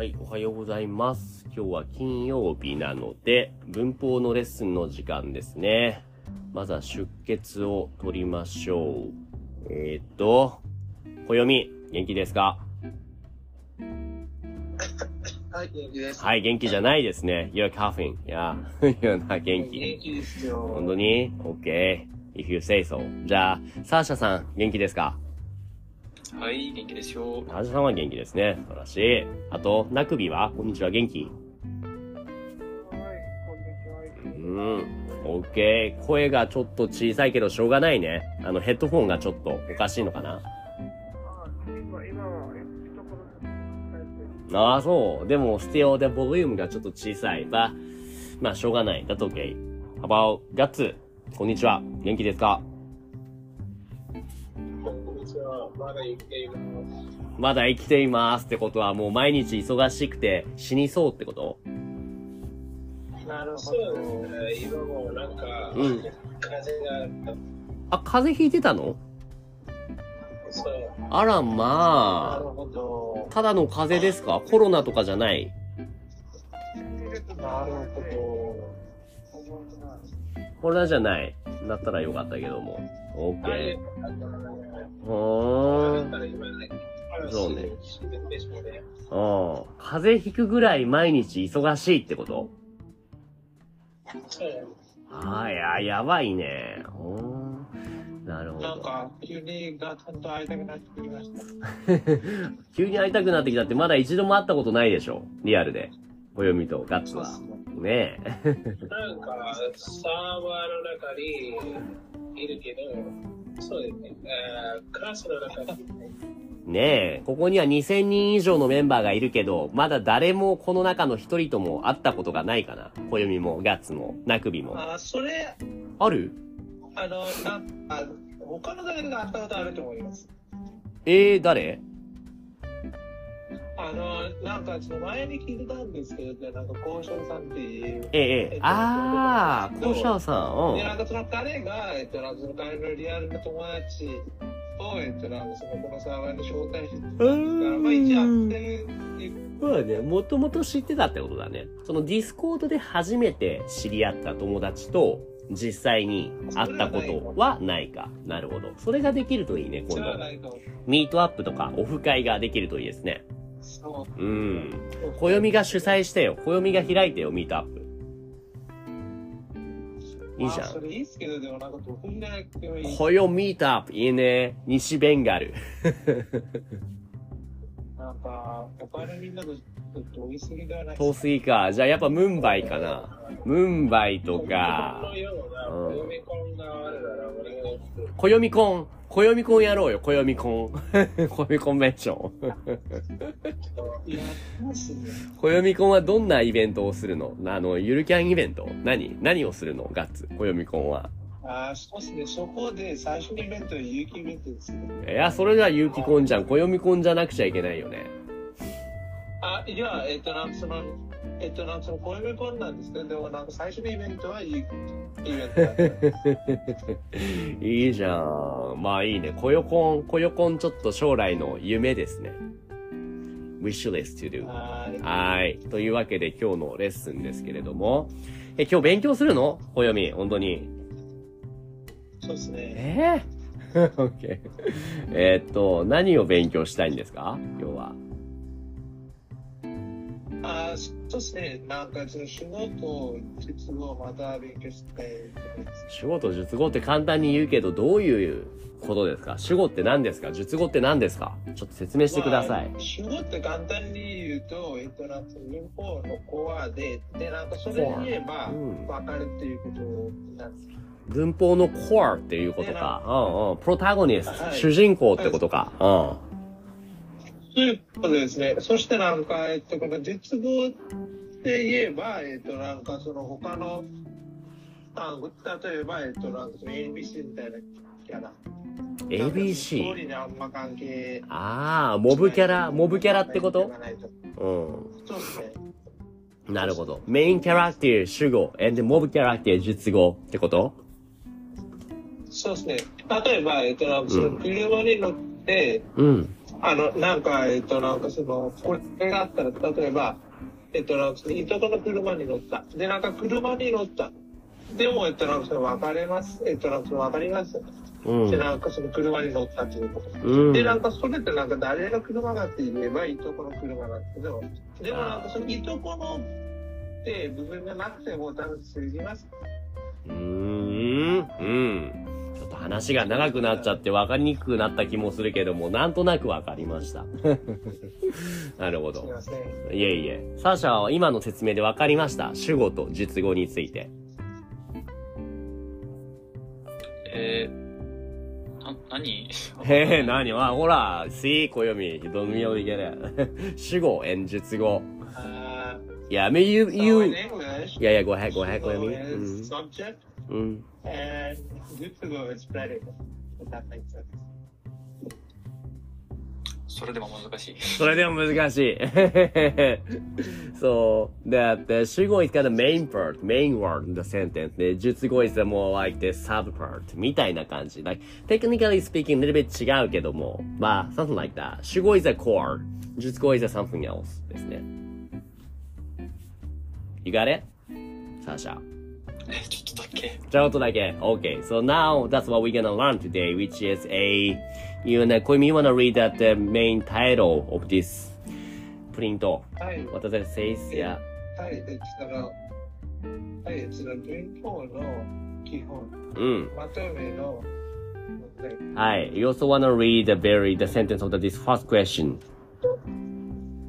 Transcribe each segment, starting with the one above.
はい、おはようございます。今日は金曜日なので、文法のレッスンの時間ですね。まずは出血を取りましょう。えー、っと、暦、元気ですか？はい、元気です。はい、元気じゃないですね。You're coughing. Yeah. You're not 元気。元気ですよ。本当に ?OK. If you say so. じゃあ、サーシャさん、元気ですか？はい、元気ですよ。サーシャさんは元気ですね。素晴らしい。あと、ナクビはこんにちは、元気はい、こんにちは。うん。OK。声がちょっと小さいけどしょうがないね。あの、ヘッドフォンがちょっとおかしいのかなあ、今、今は、え、一言ああ、そう。でも、still the volume がちょっと小さい。まあ、まあ、しょうがない。だと OK。How about ガッツこんにちは。元気ですか？まだ生きています。まだ生きていますってことはもう毎日忙しくて死にそうってこと？なるほど。そうですね。今もなんか、うん風が、あ、風邪ひいてたの？そう。あらなまるほどあ。。ただの風邪ですか？コロナとかじゃない？なるほど。コロナじゃない。だったらよかったけども。はい。OK。ほーん。そうね死んででしょうね。うん。風邪ひくぐらい毎日忙しいってこと？ああ、いや、やばいね。なるほど。なんか、急にガツンと会いたくなってきました。急に会いたくなってきたってまだ一度も会ったことないでしょ？リアルで。暦とガッツは。ねえ。なんか、サーバーの中にいるけど、そうですね、えークラスの中に、ねえ、ここには2000人以上のメンバーがいるけど、まだ誰もこの中の一人とも会ったことがないかな。暦も、ガッツも、ナクビも。あそれ、ある？あの、なんあ他の誰かが会ったことあると思います。えー、誰？あの、なんか、その前に聞いてたんですけど、ね、なんか、交渉さんっていう。ええ、ええ。あー、コシャオさん。で、うなんかその彼が、えっと、なんかその彼のリアルな友達を、えっと、なんかそのこのサーバーに招待してたから、まあ一応会ってるっていう。ん。そうだね。もともと知ってたってことだね。そのディスコードで初めて知り合った友達と、実際に会ったことはないか。なるほど。それができるといいね、じ今度。ミートアップとかオフ会ができるといいですね。そう。うん。暦が主催してよ。暦が開いてよ、ミートアップ。いいじゃまあ、そん。れいいっすけど、でもなんか、どこになくてもいい。暦ミートアップ、いいね。西ベンガル。なんか、他のみんなと遠いすぎではない遠すぎか。じゃあやっぱムンバイかな。ムンバイとこかの、ような、うんユニコーンがあるなら、俺が行く。暦コン。やろうよ、暦コン。暦コンベンション。いや、ますね。暦コンはどんなイベントをするの？あの、ゆるキャンイベント？何？何をするの？ガッツ、暦コンは。あそうですね。そこで最初のイベントは有機イベントですね。いや、それじゃ有機コンじゃん。暦コンじゃなくちゃいけないよね。あ、いや、えっと、なんかその、えっと、なんかその、小夢コンなんですけど、でもなんか最初のイベントは有機イベントだった。いいじゃん。まあいいね。コヨコン、コヨコンちょっと将来の夢ですね。wish list to do. はい。はい。というわけで今日のレッスンですけれども。え、今日勉強するの？暦、本当に。そうですね。えー、?OK。えーっと、何を勉強したいんですか？今日は。あそうですね。なんかその仕事、実語をまた勉強したいと思います。主語と述語って簡単に言うけど、どういうことですか？主語って何ですか？述語って何ですか？ちょっと説明してくださいま。あ主語って簡単に言うと、えっと、なんか文法のコアで、で、なんかそれに言えばうん分かるっていうことなんです。文法の core っていうことか。うんうん。プロタゴニスト、はい主人公ってことか。うん。そういうことですね。そしてなんか、えっと、この実語って言えば、えっと、なんかその他の単語、例えば、えっと、なんかその ABC みたいなキャラ。ABC。あんま関係ああ、モブキャラ、モブキャラってこと？うそうですね。ん。なるほど。メインキャラクター主語、and モブキャラクター述語ってこと？そうですね。例えば、えっと、なんかその車に乗って、うん。あの、なんか、えっと、なんかその、これがあったら、例えば、えっと、なんかその、いとこの車に乗った。で、なんか車に乗った。でも、えっと、なんかその、別れます。えっと、なんかその、わかります。うんで、。なんかその、車に乗ったっていうこと。うん。で、なんかそれってなんか誰の車かって言えばいとこの車なんですけど、でもなんかそのいとこのって部分がなくても多分通じます。うーん。うん。話が長くなっちゃって分かりにくくなった気もするけども、なんとなく分かりました。なるほど。いえいえ。サーシャは今の説明で分かりました。主語と述語について。えー、な、何？へえ、なにあ、ほら、see, 暦。どのようにいける。主語、演述語。や、so in English, いやいや、ごへん、ごへん、ごへん。sugo う is subject ん。うん。and jutsugo is predicate. If that makes sense. それでも難しい。それでも難しい。そう。that the 主語 is kind of main part, main word in the sentence. で、述語 is more like the sub part みたいな感じ。like, technically speaking, a little bit 違うけども、まあ、something like that. 主語 is a core, 述語 is a something else ですね。You got it? サーシャ。え、ちょっとだけ。ちょっとだけ。Okay, so now that's what we're gonna learn today, which is a, you know, Koimi, you wanna read that the main title of this print? はい。 What does it say? Yeah. はい。えその、はい。その文法の基本、うん。まとめの問題。はい。You also wanna read the very, the sentence of the, this first question.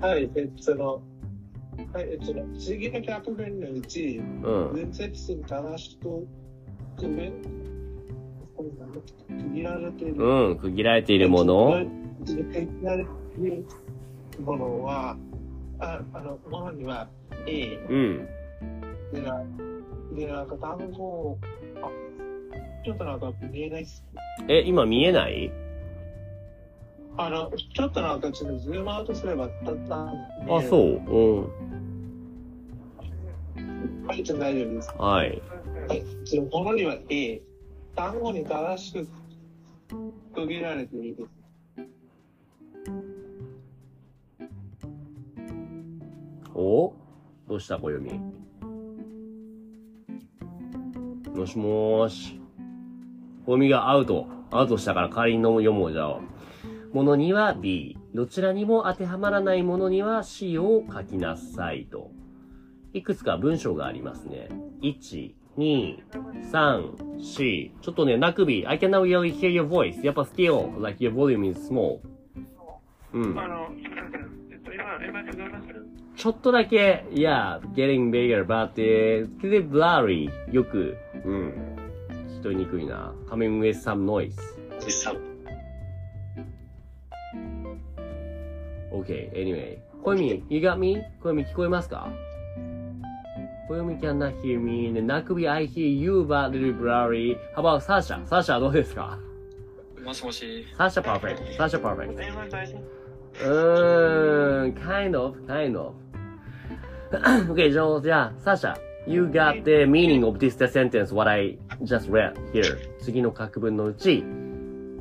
はい。えその、 はい。えその、次の100分のうち、うん。分節数正しく区分区切られているうん。区切られているもの。区切られているものは、ああの、ものには A うん。でな、で、なんか単語を、あ、ちょっとなんか見えないっす。え、今見えない？あの、ちょっとなんかちょっとズームアウトすれば、たった。あ、そう？うん。はい、ちょっと大丈夫です。はい。はい、そのものには A。単語に正しく区切られている。お？どうした、小読み。もしもーし。小読みがアウト。アウトしたから代わりに読もうじゃあ。ものには B。どちらにも当てはまらないものには C を書きなさいと。いくつか文章がありますね。1、2、3、4。ちょっとね、なくび、I can now really hear your voice. やっぱ still, like your volume is small. うん。あの、えっと、今、今聞こえますちょっとだけ、yeah, getting bigger, but, uh, pretty blurry. よく、うん。聞こえにくいな。coming with some noise. Okay, anyway. 小読 you got me? 小読聞こえますか小読 cannot hear me. で、なくび I hear you, but little blurry. How about サーシャサーシャはどうですかもしもし。サーシャ perfect. サーシャ perfect. うーん、kind of, kind of. okay, じゃあ、じゃあ、サーシャ、you got the meaning of this sentence what I just read here. 次の書く文のうち、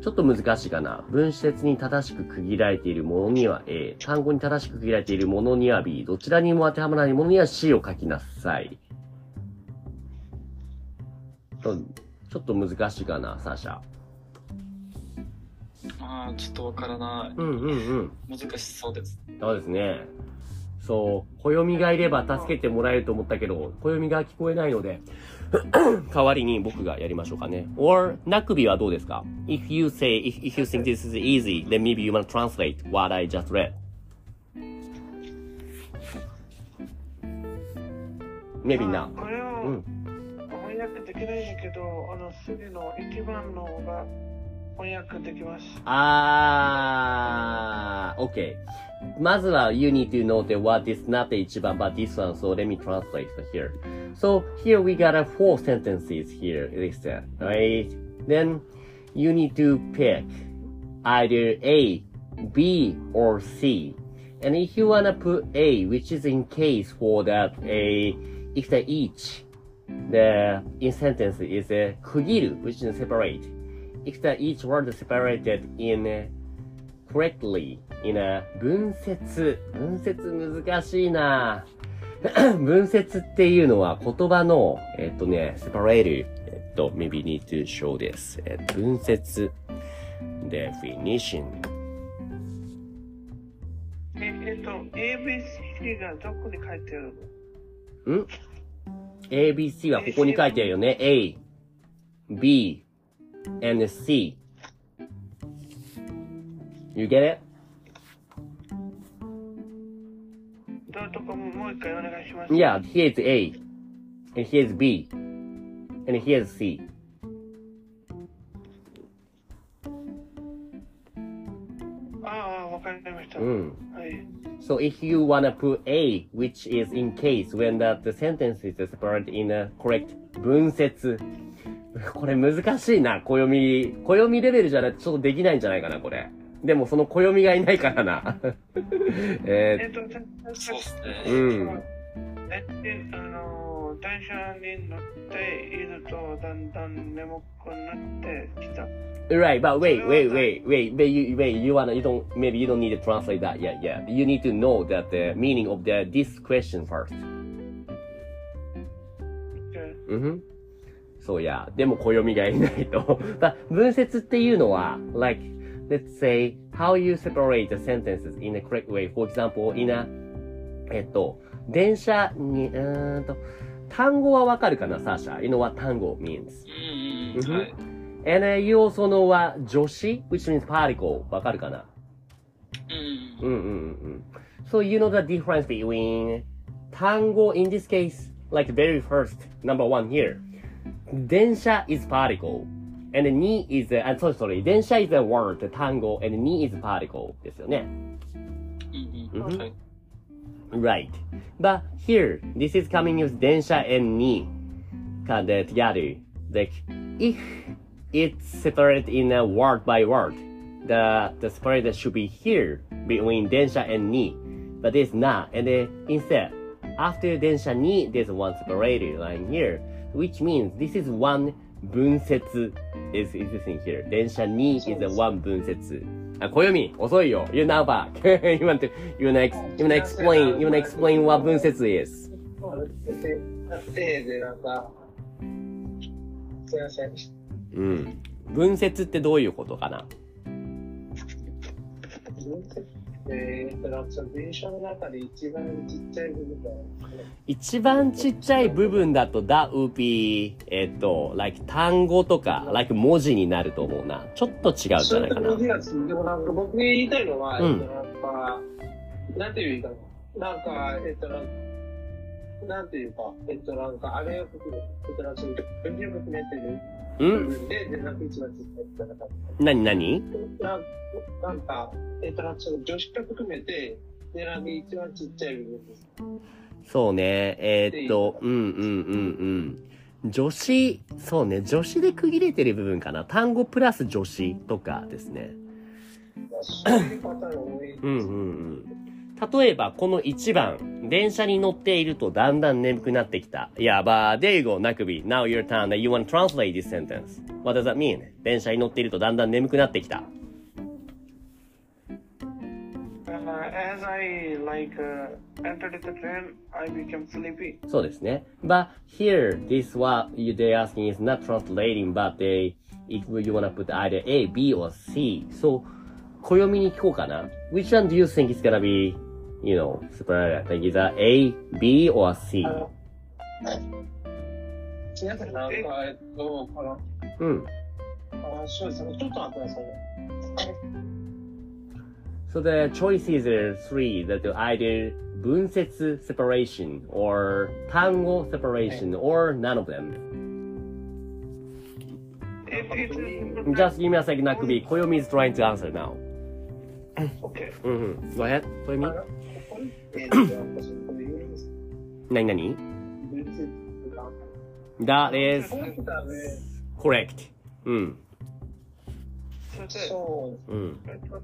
ちょっと難しいかな。文節に正しく区切られているものには A、単語に正しく区切られているものには B、どちらにも当てはまらないものには C を書きなさい。とちょっと難しいかな、サーシャ。ああ、ちょっとわからない。うんうんうん。難しそうです。そうですね。そう、暦がいれば助けてもらえると思ったけど、暦が聞こえないので、代わりに僕がやりましょうかね。or, なくびはどうですか ?if you say, if, if you think this is easy, then maybe you wanna translate what I just read. maybe not. これをうん。翻訳できないんだけど、あの、次の一番のが翻訳できます。あー、OK。まずは、you need to know that what is not the 一番 but this one, so let me translate here. So, here we got a four sentences here listed, right? Then, you need to pick either A, B, or C. And if you wanna put A, which is in case for that A, if the each, the in sentence is a 区切る, which is separate. If the each word separated in uh, correctly in a 分節。分節難しいな分節っていうのは言葉の、えっとね、separate. えっと、maybe need to show this. え分節。definition. ええっと、ABC がどこに書いてあるのん ?ABC はここに書いてあるよね。A, B, and C. You get it? どうとかももう一回お願いします。 Yeah, here's A, and here's B, and here's C. ああ、わかりました。うん。はい。 So if you wanna put A, which is in case when the, the sentence is separated in a correct 分節。 これ難しいな、暦。暦レベルじゃないとちょっとできないんじゃないかな、これ。でもその暦がいないからな。ええっと、そうですー、ね。うん。えであの、電車に乗っているとだんだん眠くなってきた。Right, but wait, wait, wait, wait, wait, you, wait, you wanna, you don't, maybe you don't need to translate that yet, yeah. You need to know that the meaning of the, this question first. うんふん。そうや。でも暦がいないと。だ分節っていうのは、like, let's say, how you separate the sentences in a correct way. For example, in a, えっと、電車に、うーんと、単語はわかるかな、サーシャ ?You know what 単語 means? はい。And uh, you also know what 助詞 which means particle わかるかなうんうん。うんうんうん。So you know the difference between 単語 in this case, like very first, number one here. 電車 is particle. And に is, uh, sorry, sorry. 電車 is a word, 単語, and に is particle ですよね。うんうん。はい。 Right. But here, this is coming with 電車 and に kind of together. Like, if it's separated in a word by word, the, the separator should be here between 電車 and に. But it's not. And then instead, after 電車に, there's one separator line here, Which means this is one 分節 is existing here. 電車に is a one 分節。あ、暦、遅いよ。You're now back. you want to, you wanna, you wanna explain, you wanna explain what 分節 is. で、で、なんか、すいません。うん。分節ってどういうことかなえーの電車の中で一番ちっちゃい部分だよ。一番ちっちゃい部分だと、that would be, えっと、like 単語とか、like 文字になると思うな。ちょっと違うんじゃないかなでもなんか僕が言いたいのは、うんえっと、なんか、なんていう言い方なんか、えっと、なんていうか、えっと、なんか、あれを含め、えっと、なんか、そういう分量を含めてる部ん分で、で、なん？か一番ちっちゃいみたいな感なになんなんか、えっと、なんか、その女子化含めて、で、なんか一番ちっちゃい部分です。そうね。えーっと、うんうんうんうん。助詞、そうね。助詞で区切れてる部分かな。単語プラス助詞とかですね。うんうんうん。例えば、この1番、電車に乗っているとだんだん眠くなってきた。いや、ば、there you go, なくび。Now your turn that you want to translate this sentence. What does that mean? 電車に乗っているとだんだん眠くなってきた。Uh, as I, like, uh, entered the train, I became sleepy. そうですね。But here, this what you, they're asking is not translating, but they, if you wanna put either A, B, or C. So, 暦に聞こうかな。Which one do you think is gonna be, you know, superior? Like either A, B, or C? 皆さん、なんか、えっと、この、うん。あそうですね。ちょっと待ってくださいね。So the choices are three, that either 分節 separation, or 単語 separation, or none of them. If it is Just give me a second, Nakubi. Koyomi is trying to answer now. Okay. うんうん。Go ahead, あ Koyomi. の、えっと、なんかそのこれ言うんです何何分析が That is これだね correct. うん。それで、そう。うん。えっと、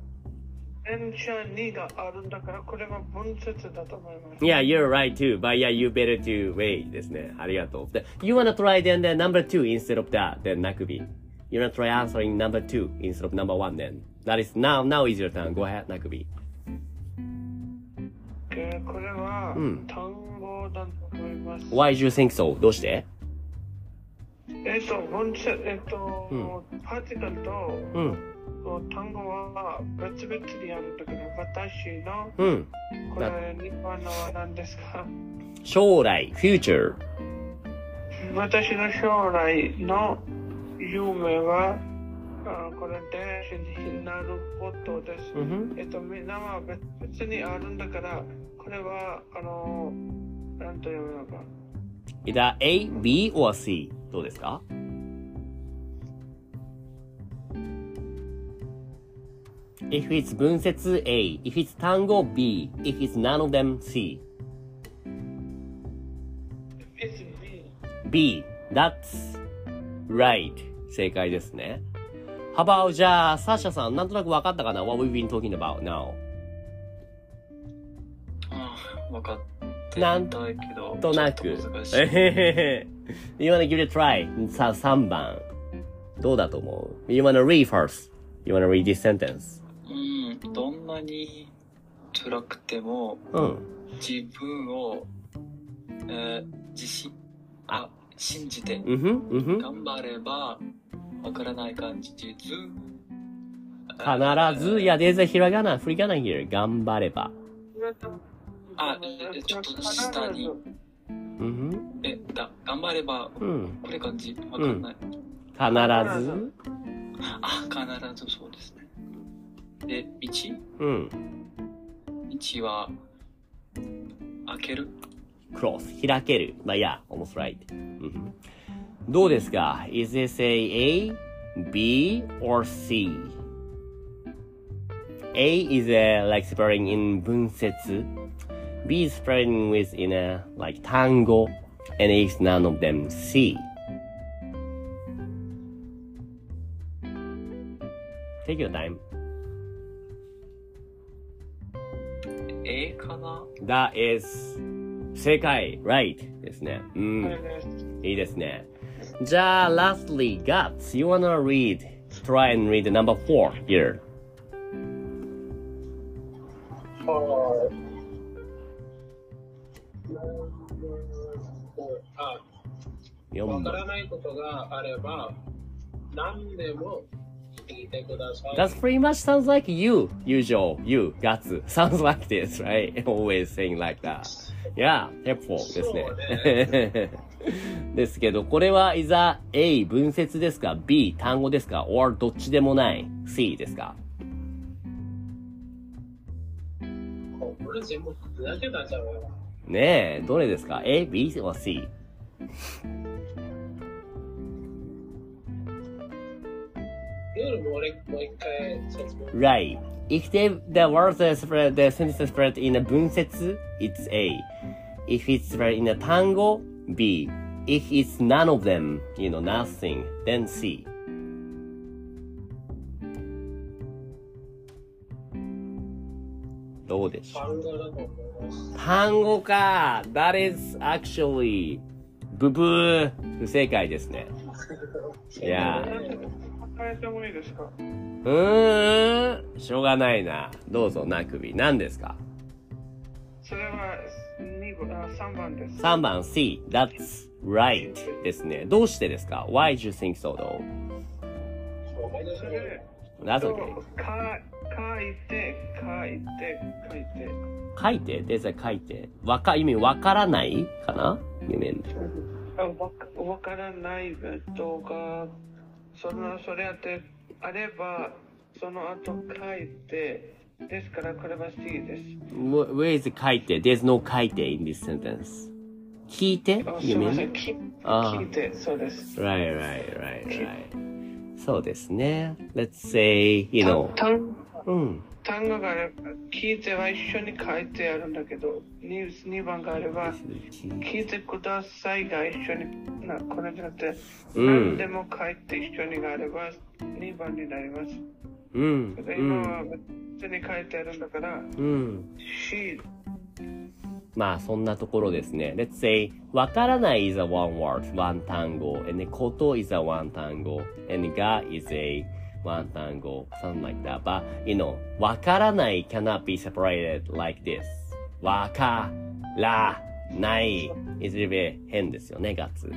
電車2があるんだから、これは分節だと思います。Yeah, you're right too. But yeah, you better to wait ですね。ありがとう。で You wanna try then the number two instead of that, then Nakubi. You wanna try answering number two instead of number one then. That is now, now is your turn. Go ahead。えーこれはうん単語だと思います。Why do you think so? どうして？えっ、と、文節、えっ、と、うパーティカルとうん。単語は別々にあるんだけど、私のうん。これ日本のは何ですか？将来、future。私の将来の夢は、これで電子になることです。えっとみんなは別にあるんだから、これはあの、なんと読むのか。いだ、A、B、O、C、どうですか？If it's 分節 A, if it's 単語 B, if it's none of them C.。B. That's right. 正解ですね。How about じゃあ、サーシャさん、なんとなく分かったかな ?What we've been talking about now. ああ、分かってなんとなく。えへへへ。You wanna give it a try? さあ、3番。どうだと思う ?You wanna read first? You wanna read this sentence? うん、どんなに辛くても、うん。自分を、えー自信、あ、信じて、うんふん、うんふん。頑張れば、わからない感じず、必ず、いや、there's a ひらがな、振り仮名 here. 頑張れば。あ、えちょっと下に、うんえ、が、頑張れば。うん。これ感じ、わかんない。必ず。あ、必ずそうですね。で、道？うん。道は、開ける？cross 開ける。まあ、いや、almost right. うんふんどうですか ?Is this a A, B, or C? A is a, like spelling in 文節 B is spelling with in a like 単語 and is none of them C. Take your time. A かな That is 正解 right ですね。うん。これです。いいですね。 じゃあ、lastly, Guts, you wanna read, try and read the number four here. あ、 4わか番。らないことがあれば、何でも聞いてください。 That pretty much sounds like you, usual, you, Guts. Sounds like this, right? Always saying like that. Yeah, helpful ですね。ですけど、これはいざ A 文節ですか ?B 単語ですか ?or どっちでもない ?C ですか。ねえ、どれですか ?A、B or C? Right. If the, the words are spread, the sentence is spread in a 文節 it's A. If it's spread in a 単語 B. If it's none of them, you know, nothing, then C. どうでしょう単語だと思います。単語か That is actually ブブー不正解ですね。いや 変えてもいいですか？うーん、しょうがないな。どうぞ、なくび。何ですか？それは二番あ3番です。3番 C, that's right ですね。どうしてですか ?Why do you think so though? That's と okay. か書いて、書いて、書いて。書いて？a 書いて？わか、意味わからないかな?あわかわからないとか、そのそれあってあれば、その後書いて、ですからこれは C です。Wh- Where is 書いて ?There's no 書いて in this sentence. 聞いてあす ?You みませ mean? ん、きあー聞いて、そうです。Right, right, right, right. そうですね。Let's say, you know. 単うん。単語があれば、聞いては一緒に書いてあるんだけど、2, 2番があれば、聞いてくださいが一緒に、なこれじゃなくて、うん何でも書いて一緒にがあれば、2番になります。うん。で今うん。は別に書いてあるんだから、うん。C、まあ、そんなところですね。Let's say, わからない is a one word, one 単語。and こと is a one 単語。and が is a one tango, something like that. But, you know, わからない cannot be separated like this. わからない。is a little bit 変ですよね、ガッツ。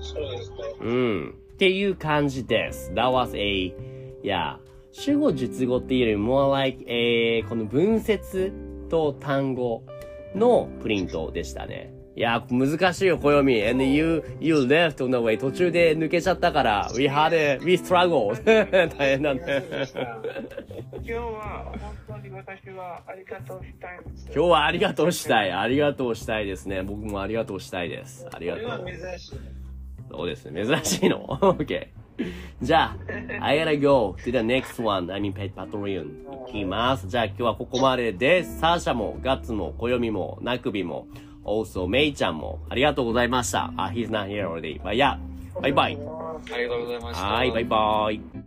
そうですね。うん。っていう感じです。That was a, いや、主語述語っていうよりも、more like, えー、この文節と単語のプリントでしたね。いや、難しいよ、暦。And you, you left on the way. 途中で抜けちゃったから、we had a, we struggled. 大変だね。今日は本当に私はありがとうしたい。今日はありがとうしたい。ありがとうしたいですね。僕もありがとうしたいです。ありがことれはう。珍しい。そうですね。珍しいの？OK。じゃあ、I gotta go to the next one. I mean, pet patron. 行きます。じゃあ今日はここまでです。サーシャも、ガッツも、コヨミも、ナクビも、also メイちゃんも、ありがとうございました。あ、he's not here already. But yeah, バイバイ。ありがとうございました。はい、バイバイ。